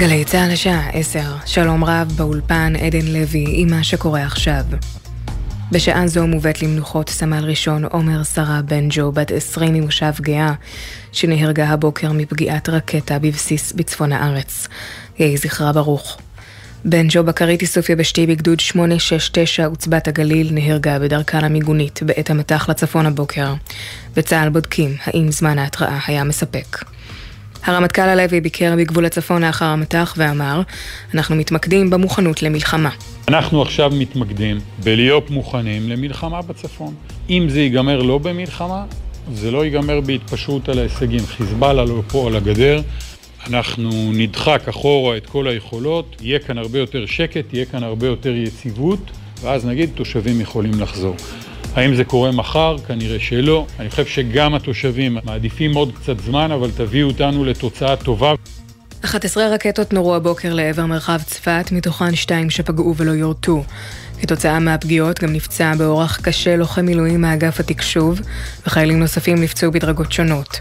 גלי צה"ל השעה 10, שלום רב באולפן עדן לוי עם מה שקורה עכשיו. בשעה זו מובאת למנוחות סמל ראשון עומר שרה בן ג'ו, בת 20 ממושב גאה, שנהרגה הבוקר מפגיעת רקטה בבסיס בצפון הארץ. יהי זכרה ברוך. בן ג'ו בקרית איסוף יבשתי בגדוד 869 עוצבת הגליל נהרגה בדרכה למיגונית בעת המתח לצפון הבוקר. בצה"ל בודקים האם זמן ההתראה היה מספק. הרמטכ"ל הלוי ביקר בגבול הצפון לאחר המטח ואמר, אנחנו מתמקדים במוכנות למלחמה. אנחנו עכשיו מתמקדים בלהיות מוכנים למלחמה בצפון. אם זה ייגמר לא במלחמה, זה לא ייגמר בהתפשרות על ההישגים. חיזבאללה לא פה על הגדר, אנחנו נדחק אחורה את כל היכולות, יהיה כאן הרבה יותר שקט, יהיה כאן הרבה יותר יציבות, ואז נגיד תושבים יכולים לחזור. האם זה קורה מחר? כנראה שלא. אני חושב שגם התושבים מעדיפים עוד קצת זמן, אבל תביאו אותנו לתוצאה טובה. 11 רקטות נורו הבוקר לעבר מרחב צפת, מתוכן שתיים שפגעו ולא יורטו. כתוצאה מהפגיעות גם נפצע באורח קשה לוחם מילואים מאגף התקשוב, וחיילים נוספים נפצעו בדרגות שונות.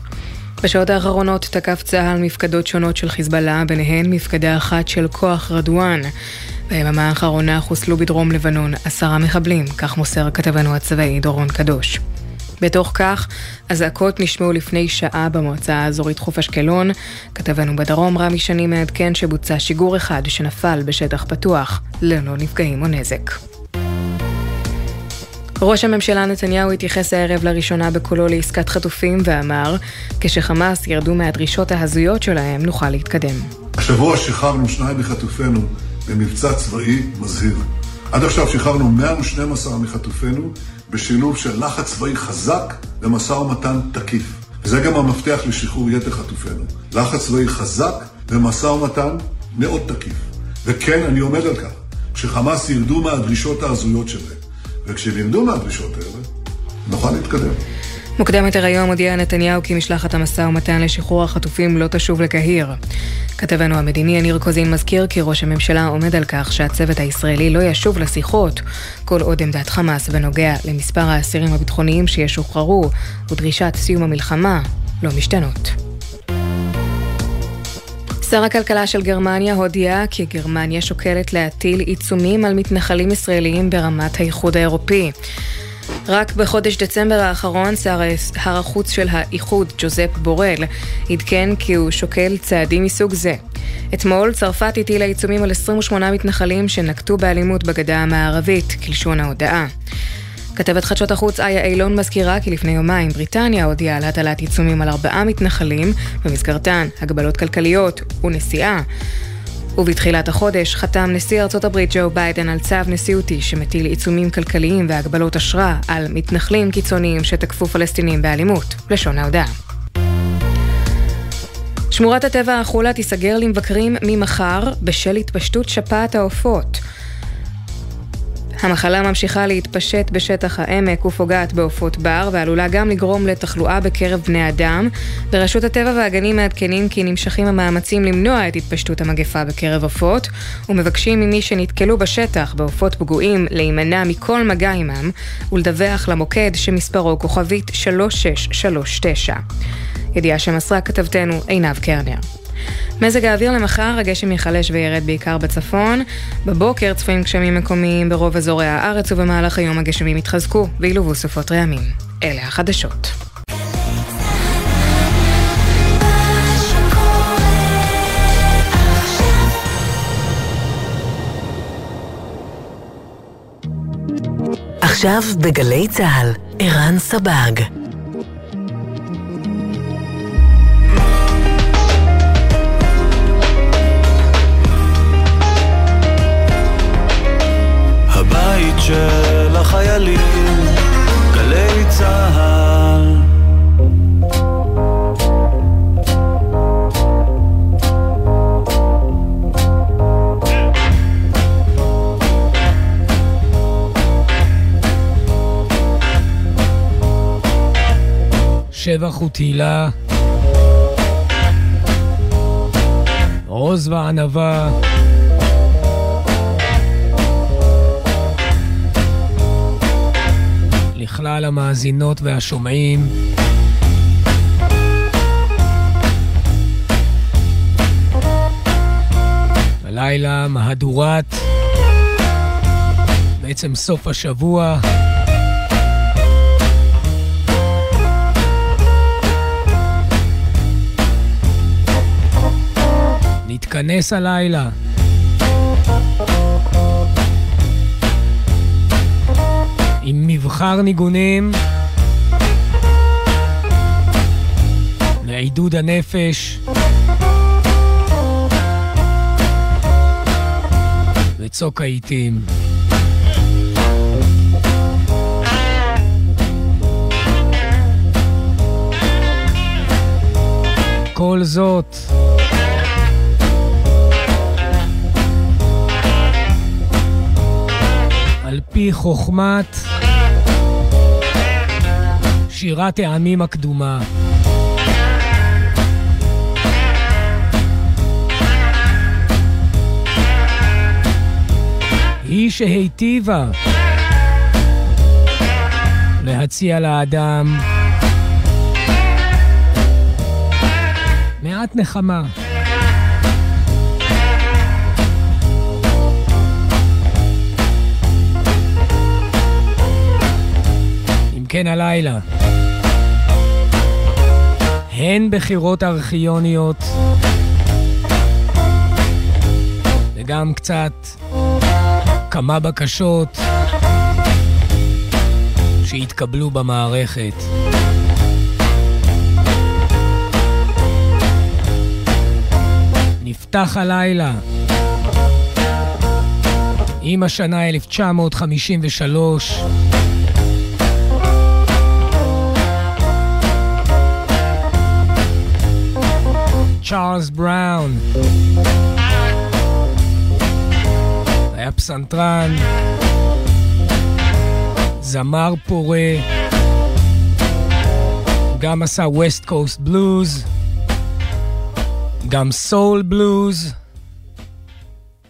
בשעות האחרונות תקף צה"ל מפקדות שונות של חיזבאללה, ביניהן מפקדה אחת של כוח רדואן. ביממה האחרונה חוסלו בדרום לבנון עשרה מחבלים, כך מוסר כתבנו הצבאי דורון קדוש. בתוך כך, אזעקות נשמעו לפני שעה במועצה האזורית חוף אשקלון. כתבנו בדרום רמי שני מעדכן שבוצע שיגור אחד שנפל בשטח פתוח, ללא נפגעים או נזק. ראש הממשלה נתניהו התייחס הערב לראשונה בקולו לעסקת חטופים ואמר, כשחמאס ירדו מהדרישות ההזויות שלהם, נוכל להתקדם. השבוע שחררנו שניים מחטופינו במבצע צבאי מזהיר. עד עכשיו שחררנו 112 מחטופינו בשילוב של לחץ צבאי חזק ומשא ומתן תקיף. וזה גם המפתח לשחרור יתר חטופינו. לחץ צבאי חזק ומשא ומתן מאוד תקיף. וכן, אני עומד על כך, כשחמאס ירדו מהדרישות ההזויות שלהם, וכשנרדו מהדרישות האלה, נוכל להתקדם. מוקדם יותר היום הודיע נתניהו כי משלחת המשא ומתן לשחרור החטופים לא תשוב לקהיר. כתבנו המדיני יניר קוזין מזכיר כי ראש הממשלה עומד על כך שהצוות הישראלי לא ישוב לשיחות, כל עוד עמדת חמאס בנוגע למספר האסירים הביטחוניים שישוחררו ודרישת סיום המלחמה לא משתנות. שר הכלכלה של גרמניה הודיע כי גרמניה שוקלת להטיל עיצומים על מתנחלים ישראליים ברמת האיחוד האירופי. רק בחודש דצמבר האחרון שר החוץ של האיחוד, ג'וזפ בורל, עדכן כי הוא שוקל צעדים מסוג זה. אתמול צרפת הטילה עיצומים על 28 מתנחלים שנקטו באלימות בגדה המערבית, כלשון ההודעה. כתבת חדשות החוץ איה אילון מזכירה כי לפני יומיים בריטניה הודיעה על הטלת עיצומים על ארבעה מתנחלים, במסגרתן הגבלות כלכליות ונסיעה. ובתחילת החודש חתם נשיא ארצות הברית ג'ו ביידן על צו נשיאותי שמטיל עיצומים כלכליים והגבלות אשרה על מתנחלים קיצוניים שתקפו פלסטינים באלימות, לשון ההודעה. שמורת הטבע החולה תיסגר למבקרים ממחר בשל התפשטות שפעת העופות. המחלה ממשיכה להתפשט בשטח העמק ופוגעת בעופות בר ועלולה גם לגרום לתחלואה בקרב בני אדם. ברשות הטבע והגנים מעדכנים כי נמשכים המאמצים למנוע את התפשטות המגפה בקרב עופות ומבקשים ממי שנתקלו בשטח בעופות פגועים להימנע מכל מגע עמם ולדווח למוקד שמספרו כוכבית 3639. ידיעה שמסרה כתבתנו עינב קרנר. מזג האוויר למחר, הגשם ייחלש וירד בעיקר בצפון. בבוקר צפויים גשמים מקומיים ברוב אזורי הארץ, ובמהלך היום הגשמים יתחזקו וילוו סופות רעמים. אלה החדשות. עכשיו בגלי צה"ל, ערן סבג. של החיילים, גלי צהל. שבח ותהילה, עוז וענווה. לכלל המאזינות והשומעים. הלילה מהדורת, בעצם סוף השבוע. נתכנס הלילה. מבחר ניגונים לעידוד הנפש וצוק העיתים. כל זאת על פי חוכמת שירת העמים הקדומה. היא שהיטיבה להציע לאדם מעט נחמה. כן הלילה, הן בחירות ארכיוניות. וגם קצת כמה בקשות שהתקבלו במערכת. נפתח הלילה עם השנה 1953 צ'ארלס בראון. היה פסנתרן, זמר פורה, גם עשה ווסט קוסט בלוז, גם סול בלוז.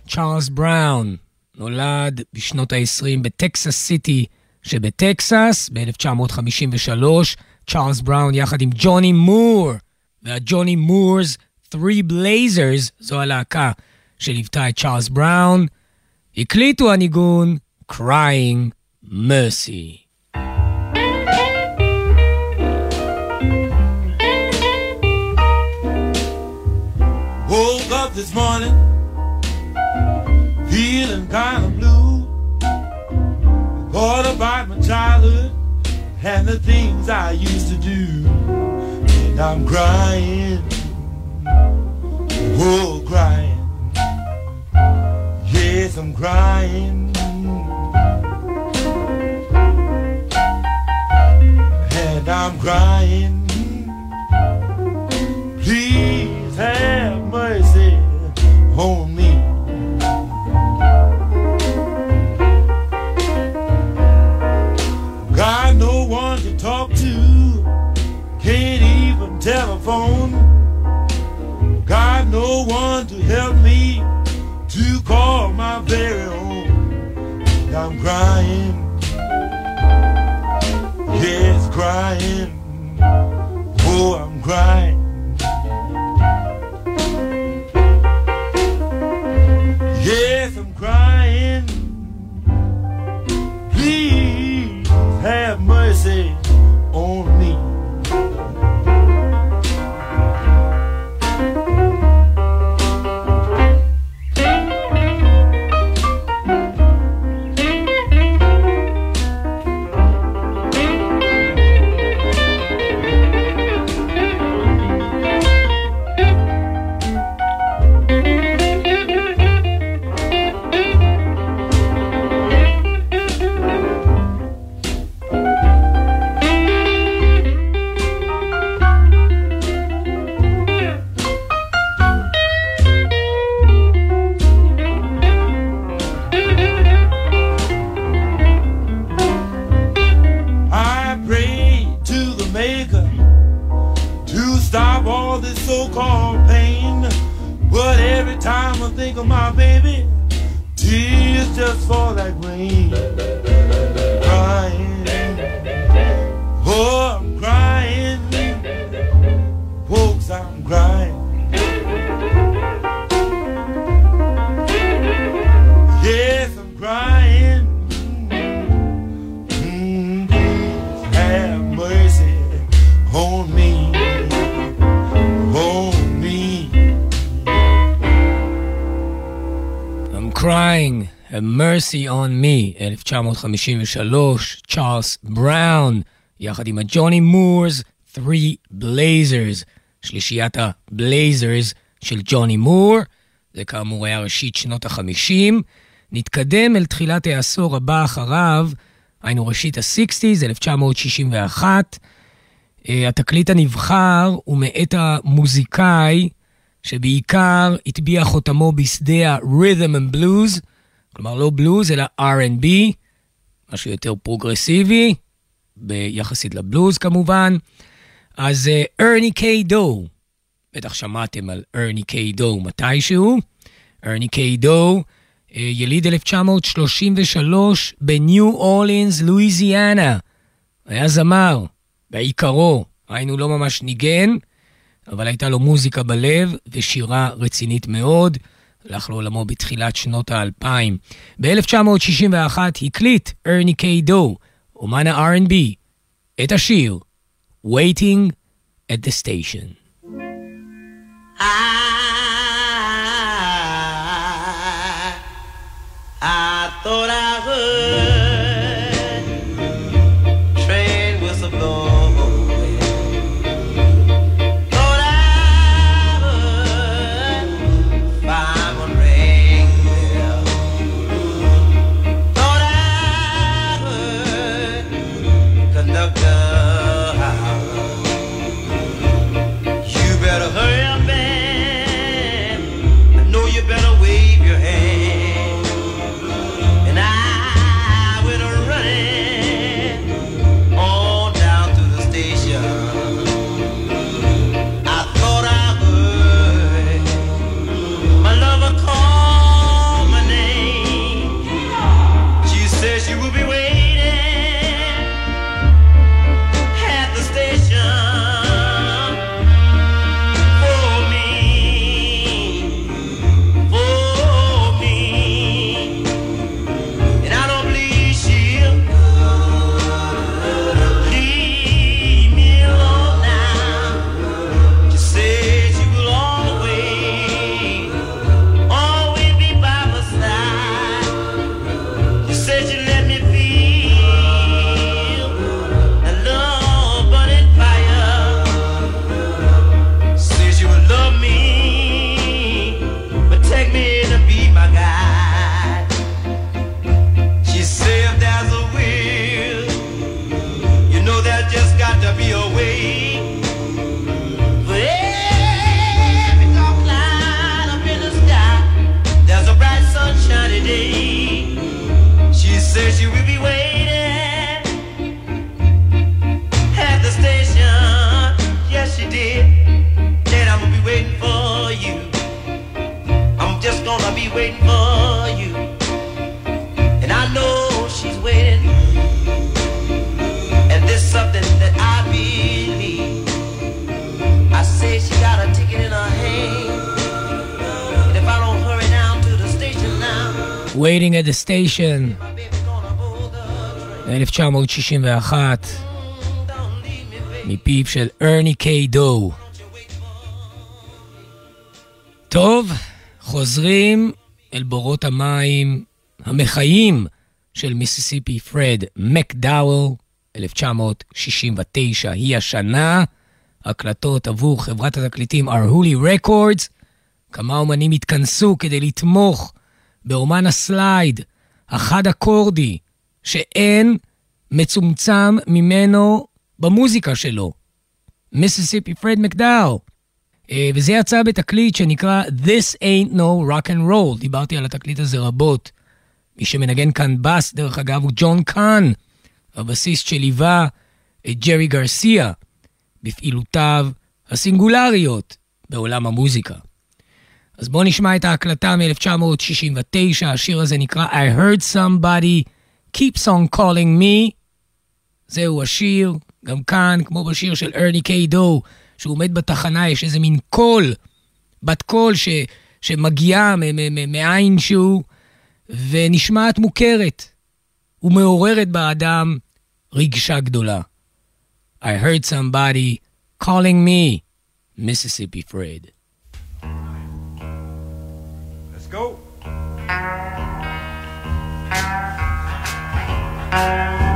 צ'ארלס בראון נולד בשנות ה-20 בטקסס סיטי שבטקסס. ב-1953. צ'ארלס בראון יחד עם ג'וני מור. וה Johnny Moore's Three Blazers, זו הלהקה שליוותה את צ'ארלס בראון. הקליטו הניגון Crying Mercy. Woke up this morning feeling kind of blue. Thought about my childhood and the things I used to do. And I'm crying, oh, crying. Yes, I'm crying. And I'm crying. No one to help me to call my very own. I'm crying, yes, crying. Oh, I'm crying. Mercy on Me, 1953, צ'ארלס בראון, יחד עם הג'וני מורס, Three Blazers, שלישיית הבלייזרס של ג'וני מור, זה כאמור היה ראשית שנות החמישים. נתקדם אל תחילת העשור הבא אחריו, היינו ראשית ה-60's, 1961. התקליט הנבחר הוא מאת המוזיקאי שבעיקר הטביע חותמו בשדה ה-rhythm and blues, כלומר לא בלוז אלא R&B, משהו יותר פרוגרסיבי, ביחסית לבלוז כמובן. אז ארני קיי דו, בטח שמעתם על ארני קיי דו מתישהו. ארני קיי דו, יליד 1933 בניו אורלינס, לואיזיאנה. היה זמר, בעיקרו, היינו לא ממש ניגן, אבל הייתה לו מוזיקה בלב ושירה רצינית מאוד. הלך לעולמו בתחילת שנות האלפיים. ב-1961 הקליט ארני קיי דו, אומן ה-R&B, את השיר Waiting at the Station. I, I thought I at the Station, my baby's gonna board the train. 1961, Don't leave me, baby. מפיו של ארני קיי דו. טוב, חוזרים אל בורות המים המחיים של מיסיסיפי פרד מקדאוול, 1969 היא השנה, הקלטות עבור חברת התקליטים ארהולי רקורדס. כמה אומנים התכנסו כדי לתמוך באומן ה slide, החד אקורדי, שאין מצומצם ממנו במוזיקה שלו. מיסיסיפי פרד מקדאול. אה, וזה יצא בתקליט שנקרא This Ain't No Rock and Roll. דיברתי על התקליט הזה רבות. מי שמנגן כאן בס, דרך אגב, הוא ג'ון קאן, הבסיסט שליווה את ג'רי גרסיה בפעילותיו הסינגולריות בעולם המוזיקה. אז בואו נשמע את ההקלטה מ-1969, השיר הזה נקרא I heard somebody keeps on calling me. זהו השיר, גם כאן, כמו בשיר של ארני קיי דו, שהוא עומד בתחנה, יש איזה מין קול, בת קול ש, שמגיעה מאין שהוא, ונשמעת מוכרת, ומעוררת באדם רגשה גדולה. I heard somebody calling me, Mississippi Fred. Bye.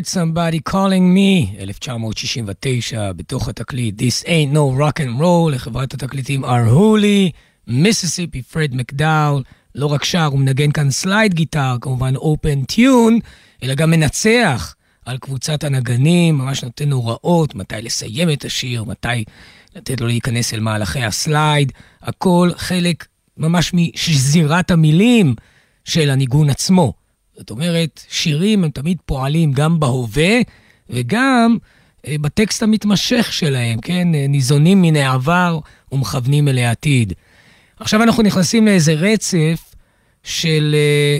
Heard somebody calling me, 1969, בתוך התקליט This ain't no rock and roll, לחברת התקליטים ארהולי, מיסיסיפי פרד מקדאול, לא רק שר, הוא מנגן כאן slide guitar, כמובן open tune, אלא גם מנצח על קבוצת הנגנים, ממש נותן הוראות מתי לסיים את השיר, מתי לתת לו להיכנס אל מהלכי ה slide, הכל חלק ממש משזירת המילים של הניגון עצמו. זאת אומרת, שירים הם תמיד פועלים גם בהווה וגם אה, בטקסט המתמשך שלהם, כן? אה, ניזונים מן העבר ומכוונים אל העתיד. עכשיו אנחנו נכנסים לאיזה רצף של אה,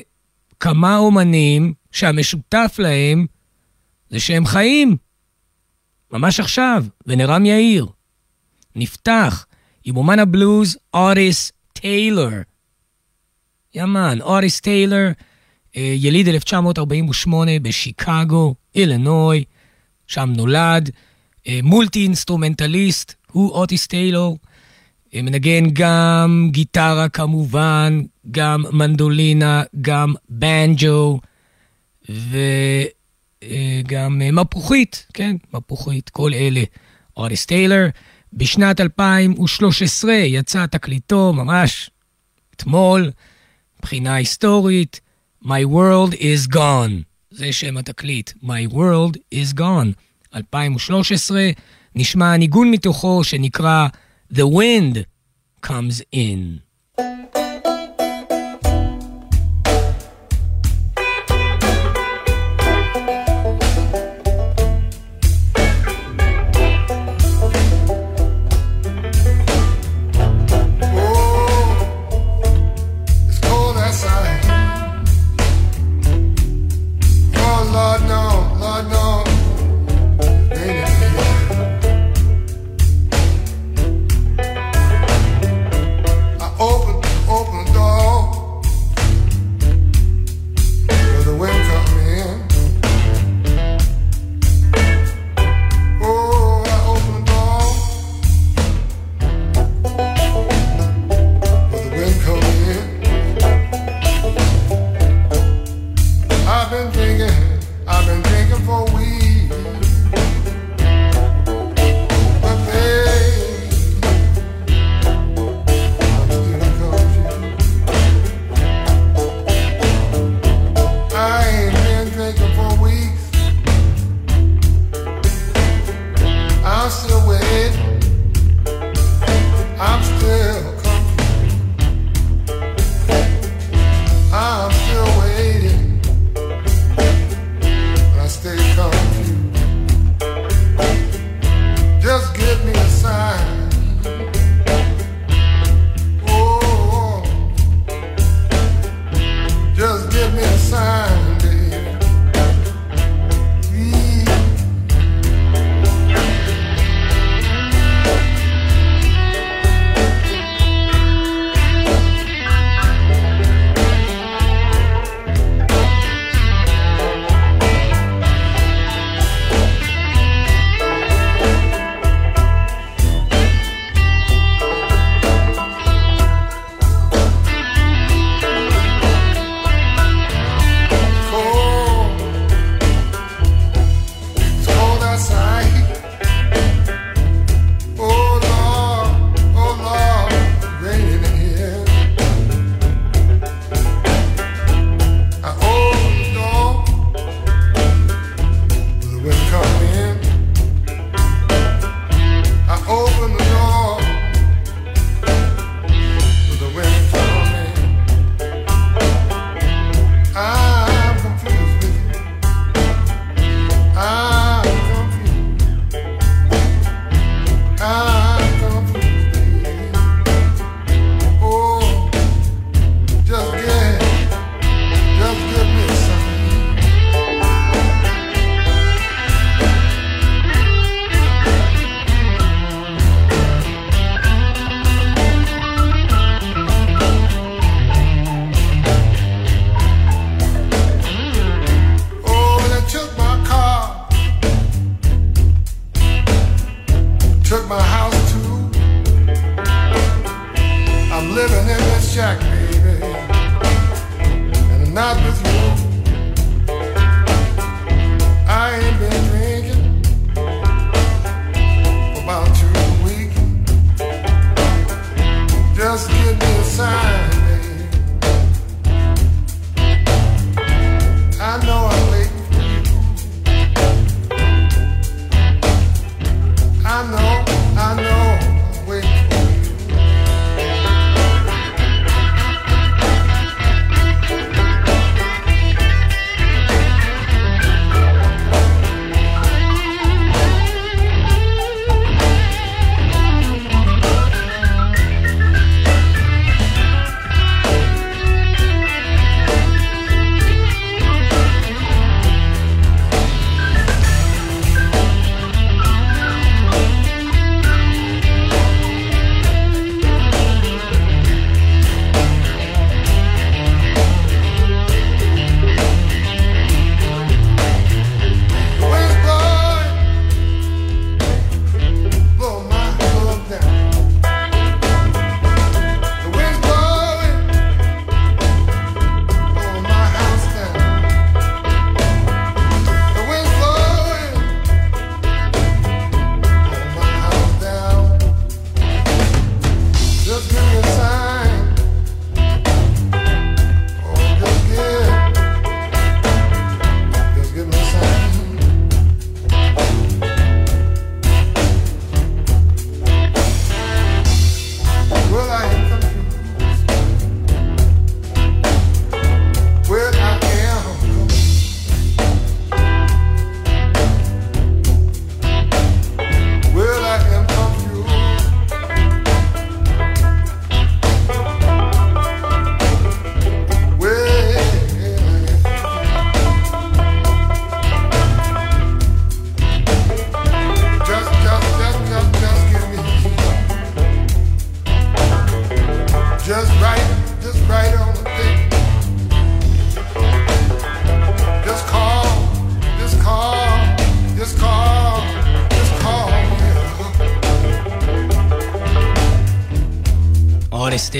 כמה אומנים שהמשותף להם זה שהם חיים. ממש עכשיו, ונרם יאיר. נפתח עם אומן הבלוז אוטיס טיילור. יאמן, אוטיס טיילור. אה, יליד 1948 בשיקגו, אילנוי, שם נולד, אה, multi instrumentalist, הוא אוטיס טיילור, אה, מנגן גם גיטרה כמובן, גם מנדולינה, גם בנג'ו, וגם מפוחית, כן, מפוחית, כל אלה. אוטיס טיילר. בשנת 2013 יצא תקליטו, ממש אתמול, מבחינה היסטורית, My World is Gone. זה שם התקליט, My World is Gone. 2013, נשמע ניגון מתוכו שנקרא The Wind Comes In.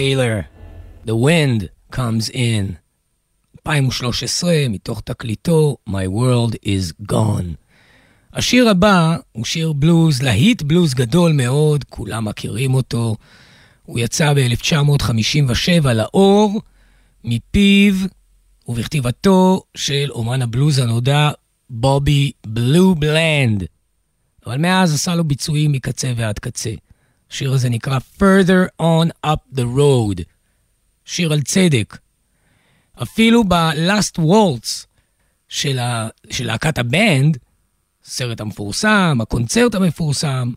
טיילר, The Wind Comes In. 2013, מתוך תקליטו My World is Gone. השיר הבא הוא שיר בלוז, להיט בלוז גדול מאוד, כולם מכירים אותו. הוא יצא ב-1957 לאור, מפיו ובכתיבתו של אומן הבלוז הנודע בובי בלו בלנד. אבל מאז עשה לו ביצועים מקצה ועד קצה. השיר הזה נקרא Further on Up the Road. שיר על צדק. אפילו ב-Last Waltz של, ה... של להקת הבנד, הסרט המפורסם, הקונצרט המפורסם,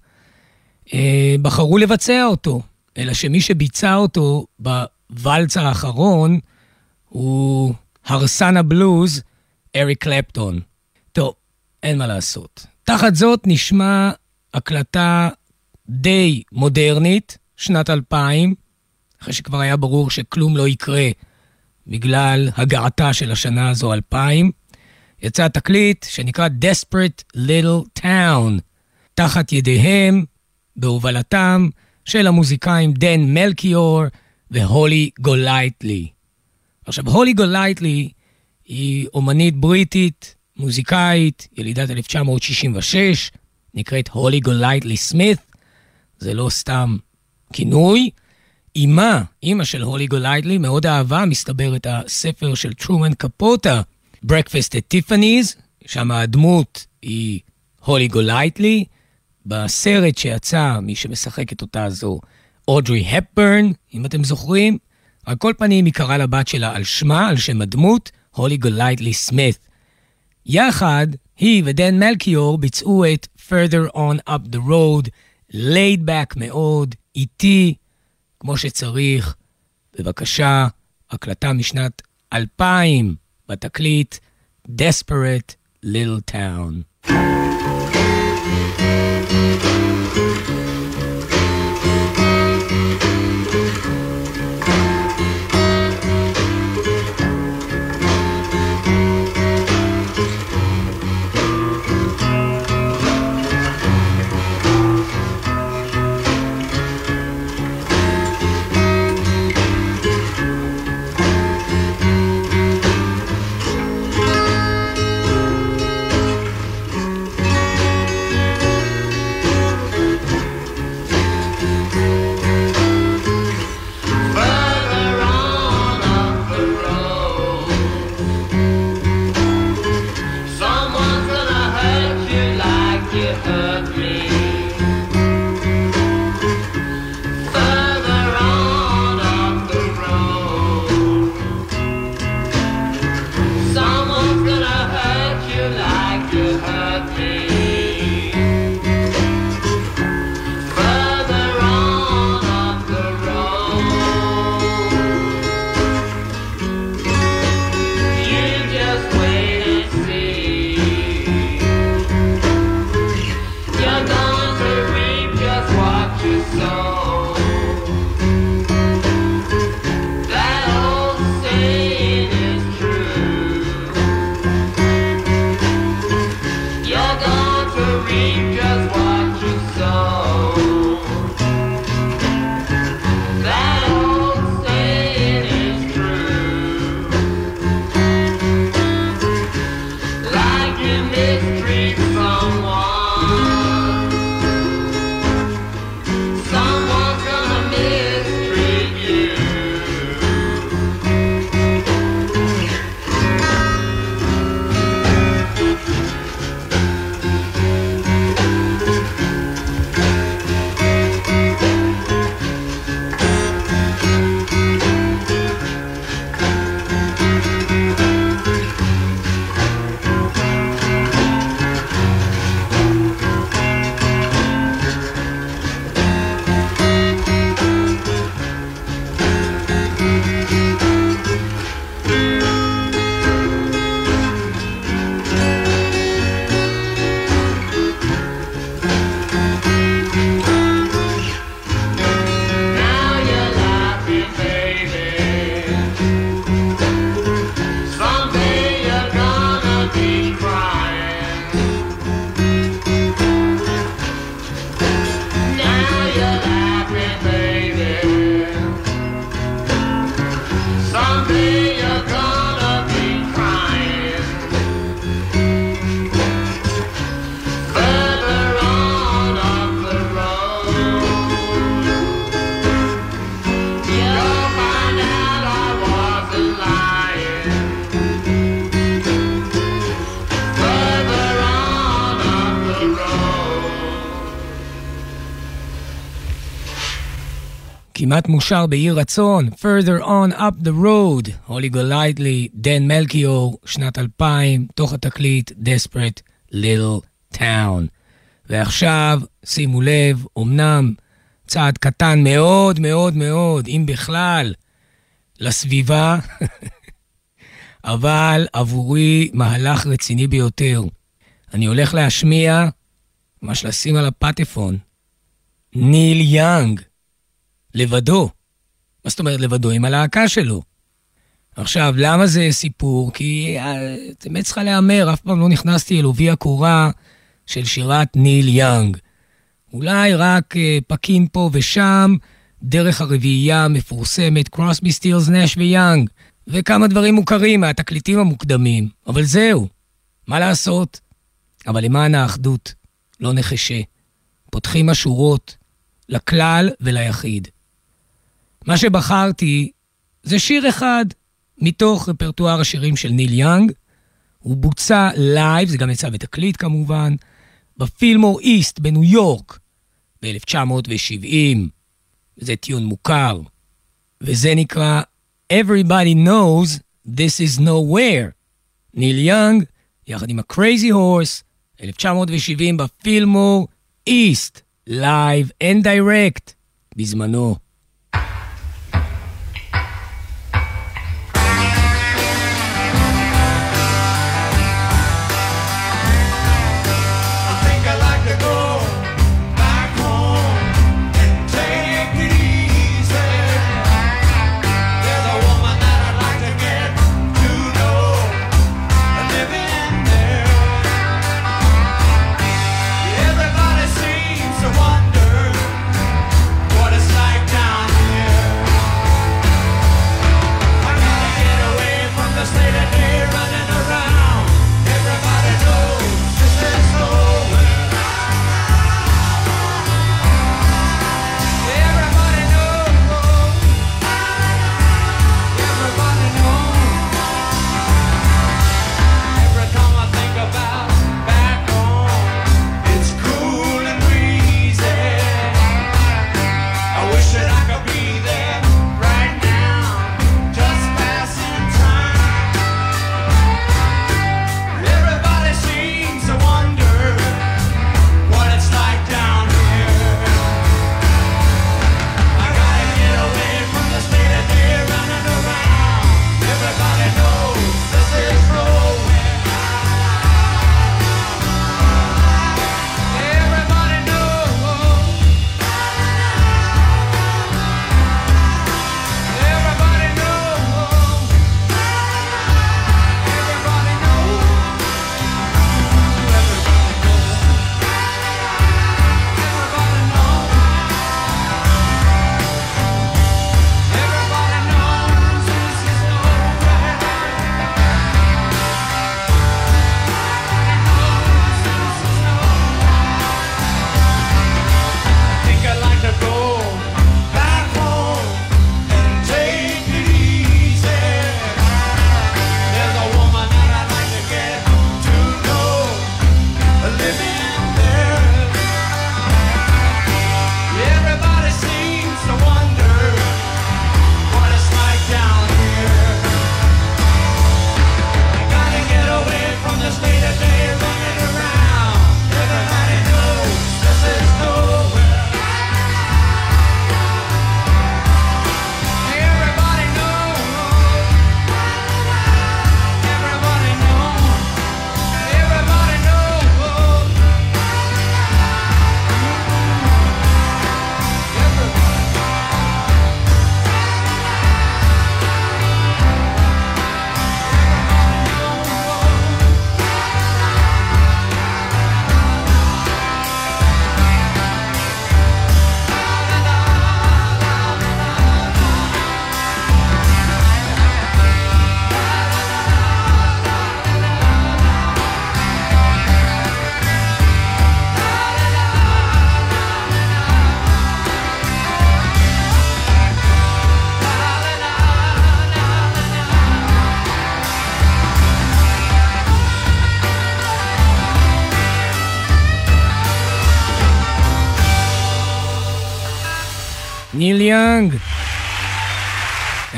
אה, בחרו לבצע אותו, אלא שמי שביצע אותו בוואלץ האחרון הוא הרסן הבלוז, אריק קלפטון. טוב, אין מה לעשות. תחת זאת נשמע הקלטה די מודרנית, שנת 2000, אחרי שכבר היה ברור שכלום לא יקרה בגלל הגעתה של השנה הזו 2000. יצא תקליט שנקרא Desperate Little Town, תחת ידיהם, בהובלתם של המוזיקאים דן מלקיור והולי גולייטלי. עכשיו, הולי גולייטלי היא אומנית בריטית, מוזיקאית, ילידת 1966, נקראת הולי גולייטלי סמית, זה לא סתם כינוי. אמה, אימא של הולי גולייטלי, מאוד אהבה, מסתבר, את הספר של טרומן קפוטה, Breakfast at Tiffany's, שם הדמות היא הולי גולייטלי. בסרט שיצא, מי שמשחקת אותה זו אודרי הפברן, אם אתם זוכרים. על כל פנים, היא קראה לבת שלה על שמה, על שם הדמות, הולי גולייטלי סמית. יחד, היא ודן מלקיור ביצעו את Further on Up the Road, back מאוד, איטי, כמו שצריך. בבקשה, הקלטה משנת 2000 בתקליט Desperate Little Town. כמעט מאושר באי רצון, Further on up the road, הולי גולייטלי, דן מלקיור, שנת 2000, תוך התקליט, Desperate Little Town. ועכשיו, שימו לב, אמנם צעד קטן מאוד מאוד מאוד, אם בכלל, לסביבה, אבל עבורי מהלך רציני ביותר. אני הולך להשמיע, ממש לשים על הפטפון, ניל יאנג, לבדו. מה זאת אומרת לבדו? עם הלהקה שלו. עכשיו, למה זה סיפור? כי אה, את האמת צריכה להיאמר, אף פעם לא נכנסתי אל עובי הקורה של שירת ניל יאנג. אולי רק אה, פקים פה ושם, דרך הרביעייה המפורסמת, קרוסבי סטילס, נש ויאנג, וכמה דברים מוכרים מהתקליטים המוקדמים, אבל זהו, מה לעשות? אבל למען האחדות, לא נחשה. פותחים השורות לכלל וליחיד. מה שבחרתי זה שיר אחד מתוך רפרטואר השירים של ניל יאנג. הוא בוצע live, זה גם יצא בתקליט כמובן, בפילמור איסט בניו יורק ב-1970. זה tune מוכר, וזה נקרא Everybody Knows This is Nowhere. ניל יאנג, יחד עם ה-Crazy Horse, 1970 בפילמור איסט, לייב and direct, בזמנו.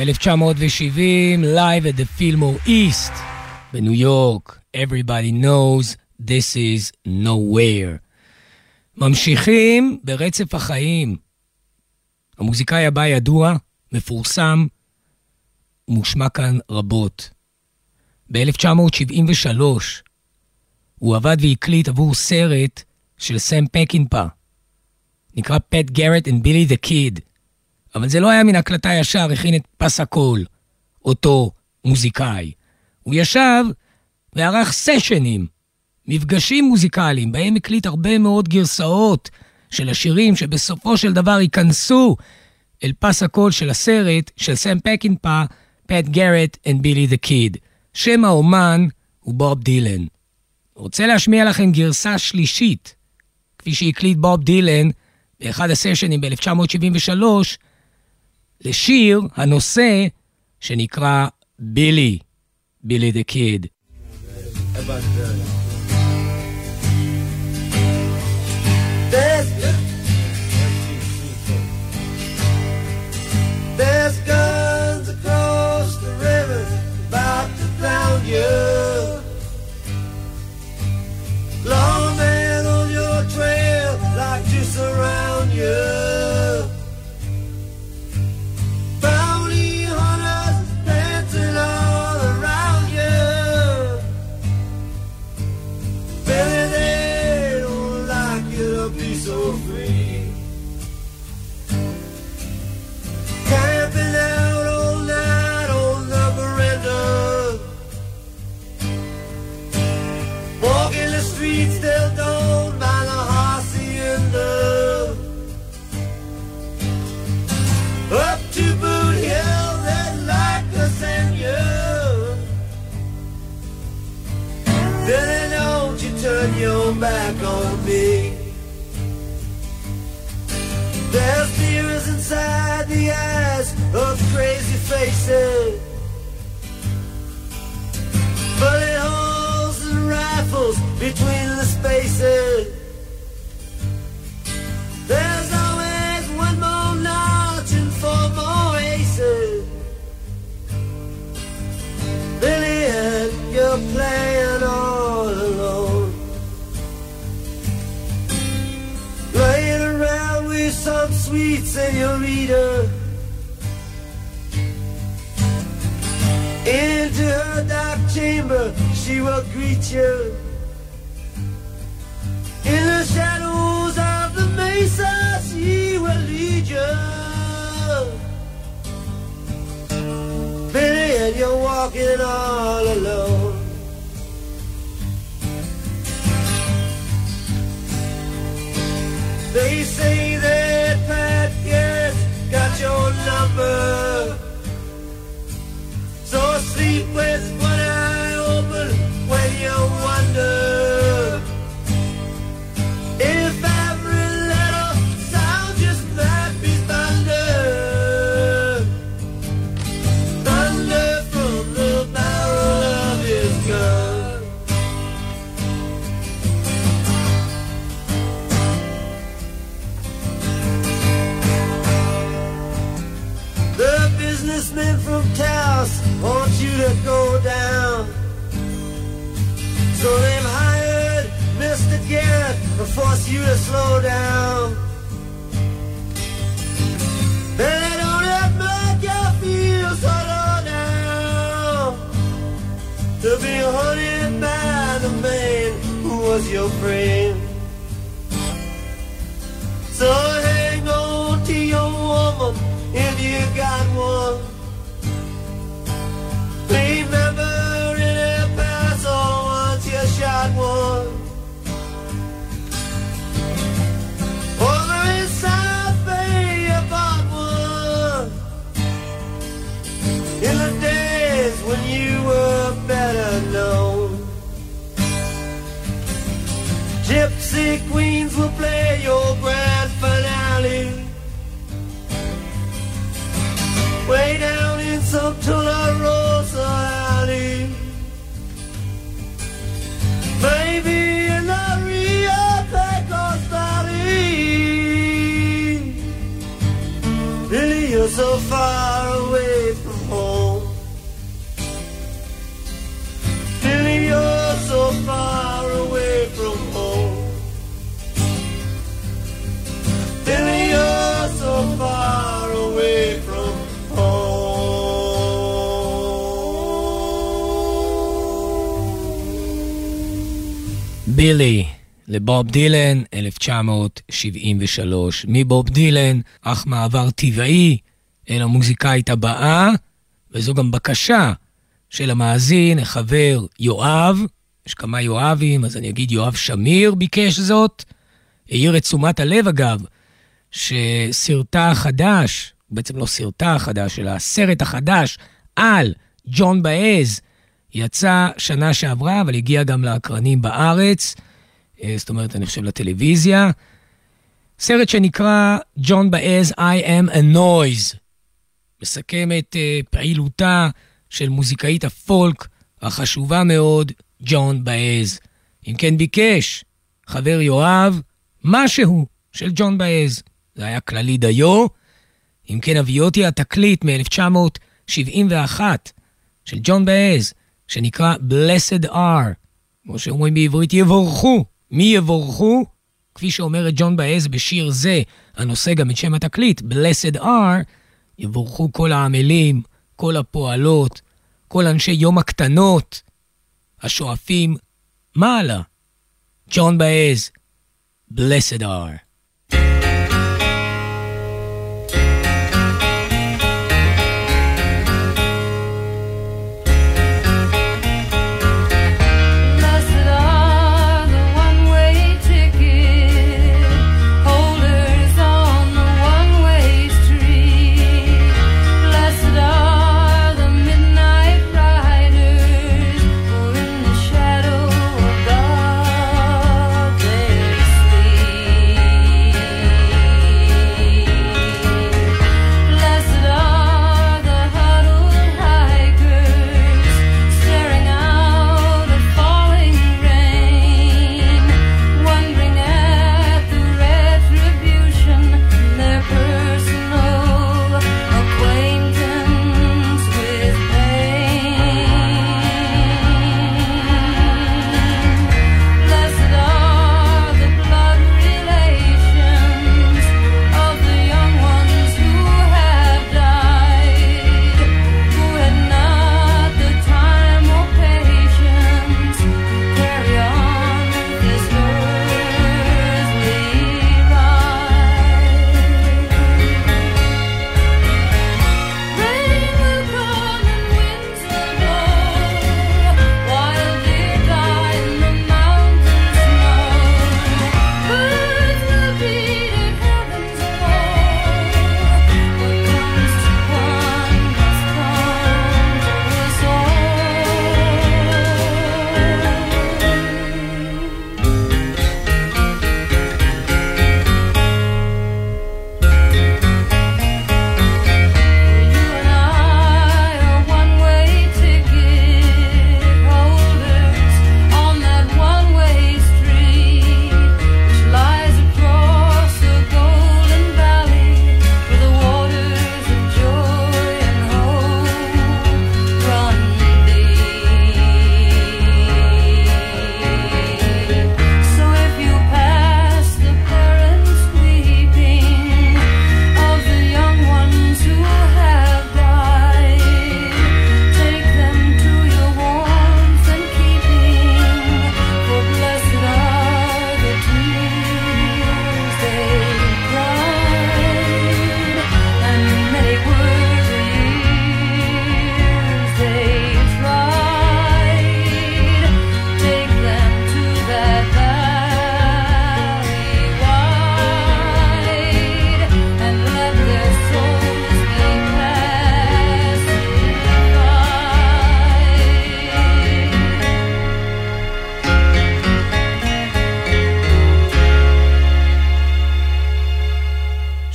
1970, Live at the Fillmore East בניו יורק. Everybody knows this is nowhere. ממשיכים ברצף החיים. המוזיקאי הבא ידוע, מפורסם, מושמע כאן רבות. ב-1973 הוא עבד והקליט עבור סרט של סם פקינפה. נקרא Pat Garrett and Billy the Kid. אבל זה לא היה מן הקלטה ישר, הכין את פס הקול, אותו מוזיקאי. הוא ישב וערך סשנים, מפגשים מוזיקליים, בהם הקליט הרבה מאוד גרסאות של השירים שבסופו של דבר ייכנסו אל פס הקול של הסרט של סם פקינפה, Pat Garrett and Billy the Kid. שם האומן הוא בוב דילן. רוצה להשמיע לכם גרסה שלישית, כפי שהקליט בוב דילן באחד הסשנים ב-1973, לשיר הנושא שנקרא בילי, בילי דה קיד. There's guns across the river about to drown you. Lawman on your trail like to surround you. Your back on me. There's tears inside the eyes of crazy faces. Bullet holes and rifles between the spaces. Sweet senorita. Into her dark chamber, she will greet you. In the shadows of the mesa, she will lead you. Billy, and you're walking all alone. They say force you to slow down. They don't make you feel so low down. To be hunted by the man who was your friend. בילי, לבוב דילן, 1973. מבוב דילן, אך מעבר טבעי אל המוזיקאית הבאה, וזו גם בקשה של המאזין, החבר יואב, יש כמה יואבים, אז אני אגיד יואב שמיר ביקש זאת. העיר את תשומת הלב אגב, שסרטה החדש, בעצם לא סרטה החדש, אלא הסרט החדש על ג'ון באז, יצא שנה שעברה, אבל הגיע גם לאקרנים בארץ, אה, זאת אומרת, אני חושב לטלוויזיה. סרט שנקרא ג'ון באז I am a noise, מסכם את uh, פעילותה של מוזיקאית הפולק החשובה מאוד, ג'ון באז. אם כן ביקש חבר יואב משהו של ג'ון באז. זה היה כללי דיו. אם כן אביא אותי התקליט מ-1971 של ג'ון באז, שנקרא Blessed R. כמו שאומרים בעברית, יבורכו. מי יבורכו? כפי שאומרת ג'ון באז בשיר זה, הנושא גם את שם התקליט, Blessed R, יבורכו כל העמלים, כל הפועלות, כל אנשי יום הקטנות, השואפים מעלה. ג'ון באז, Blessed are.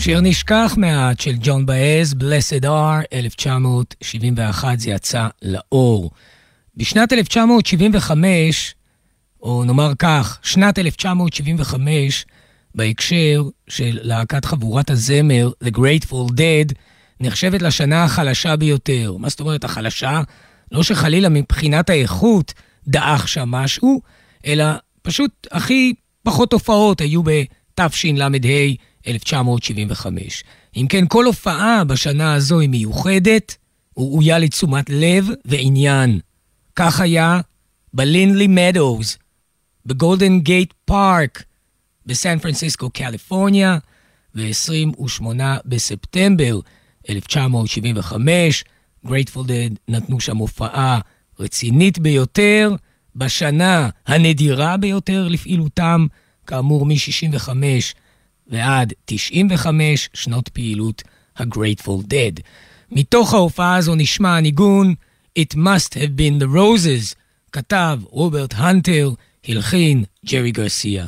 שיר נשכח מעט של ג'ון באז, Blessed R, 1971, זה יצא לאור. בשנת 1975, או נאמר כך, שנת 1975, בהקשר של להקת חבורת הזמר, The Grateful Dead, נחשבת לשנה החלשה ביותר. מה זאת אומרת החלשה? לא שחלילה מבחינת האיכות דעך שם משהו, אלא פשוט הכי פחות הופעות היו בתשל"ה 1975. אם כן, כל הופעה בשנה הזו היא מיוחדת, ראויה לתשומת לב ועניין. כך היה בלינדלי מדוז, בגולדן גייט פארק בסן פרנסיסקו, קליפורניה, ב-28 בספטמבר 1975. גרייטפול דד נתנו שם הופעה רצינית ביותר, בשנה הנדירה ביותר לפעילותם, כאמור מ-65 ועד 95 שנות פעילות ה-Grateful Dead. מתוך ההופעה הזו נשמע הניגון It Must Have Been the Roses, כתב רוברט הנטר, הלחין ג'רי גרסיה.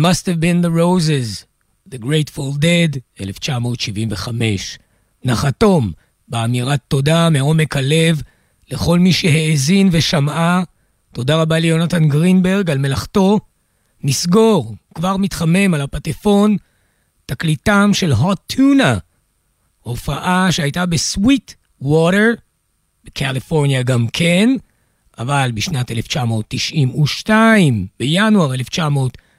Must Have Been the Roses, The Grateful Dead, 1975. נחתום באמירת תודה מעומק הלב לכל מי שהאזין ושמעה. תודה רבה ליונתן גרינברג על מלאכתו. נסגור, כבר מתחמם על הפטפון, תקליטם של Hot Tuna, הופעה שהייתה בסוויט ווטר, בקליפורניה גם כן, אבל בשנת 1992, בינואר 1992,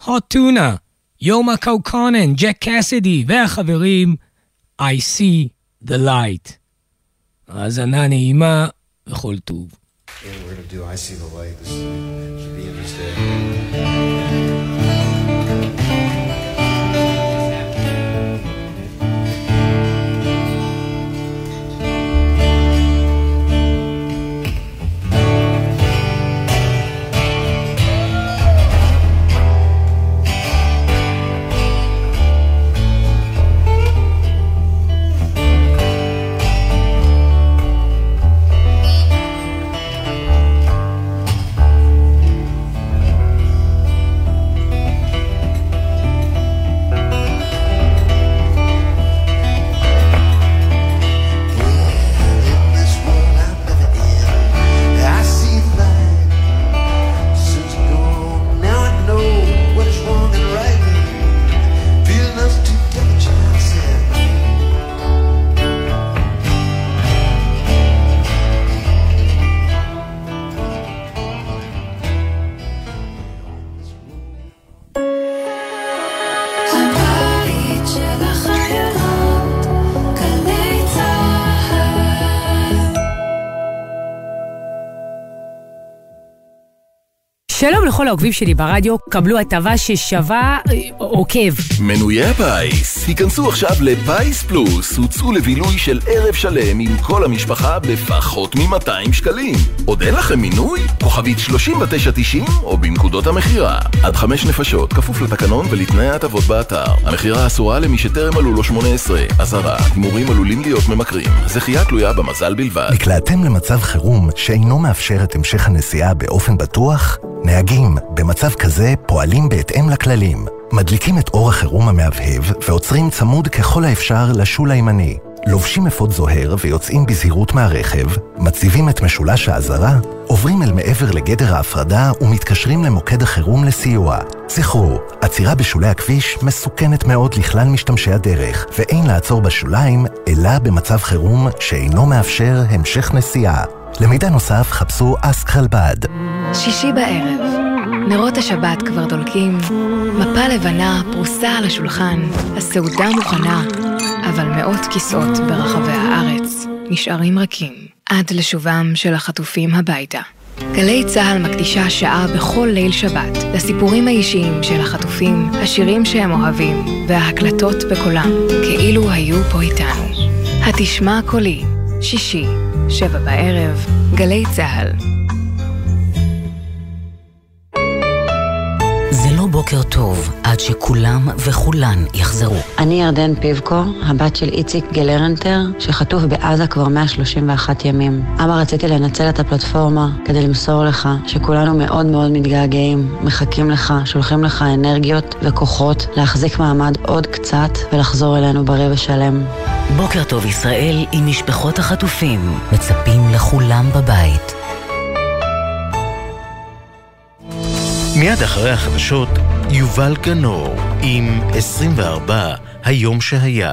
Hot Tuna, יומה קאוקונן, ג'ק קאסידי והחברים, I see the light. האזנה נעימה וכל טוב. Yeah, we're gonna do I See the Light. This should be interesting. שלום לכל העוקבים שלי ברדיו, קבלו הטבה ששווה אה, עוקב. מנויי הפיס, היכנסו עכשיו לפיס פלוס, הוצאו לבילוי של ערב שלם עם כל המשפחה בפחות מ-200 שקלים. עוד אין לכם מינוי? כוכבית 3990 או בנקודות המכירה. עד חמש נפשות, כפוף לתקנון ולתנאי ההטבות באתר. המכירה אסורה למי שטרם מלאו לו 18. אזהרה, הימורים עלולים להיות ממכרים. זכייה תלויה במזל בלבד. נקלעתם למצב חירום שאינו מאפשר את המשך הנסיעה באופן בטוח? נהגים, במצב כזה פועלים בהתאם לכללים. מדליקים את אור החירום המהבהב ועוצרים צמוד ככל האפשר לשול הימני. לובשים אפוד זוהר ויוצאים בזהירות מהרכב, מציבים את משולש האזהרה, עוברים אל מעבר לגדר ההפרדה ומתקשרים למוקד החירום לסיוע. זכרו, עצירה בשולי הכביש מסוכנת מאוד לכלל משתמשי הדרך, ואין לעצור בשוליים, אלא במצב חירום שאינו מאפשר המשך נסיעה. למידע נוסף חפשו אסק חלבד. שישי בערב, נרות השבת כבר דולקים, מפה לבנה פרוסה על השולחן, הסעודה מוכנה, אבל מאות כיסאות ברחבי הארץ נשארים רכים עד לשובם של החטופים הביתה. גלי צה"ל מקדישה שעה בכל ליל שבת לסיפורים האישיים של החטופים, השירים שהם אוהבים וההקלטות בקולם, כאילו היו פה איתנו. התשמע קולי, שישי, שבע בערב, גלי צה"ל. בוקר טוב עד שכולם וכולן יחזרו. אני ירדן פיבקו, הבת של איציק גלרנטר, שחטוף בעזה כבר 131 ימים. אבא, רציתי לנצל את הפלטפורמה כדי למסור לך שכולנו מאוד מאוד מתגעגעים, מחכים לך, שולחים לך אנרגיות וכוחות להחזיק מעמד עוד קצת ולחזור אלינו בריא ושלם. בוקר טוב ישראל עם משפחות החטופים. מצפים לכולם בבית. מיד אחרי החדשות, יובל גנור עם 24 היום שהיה.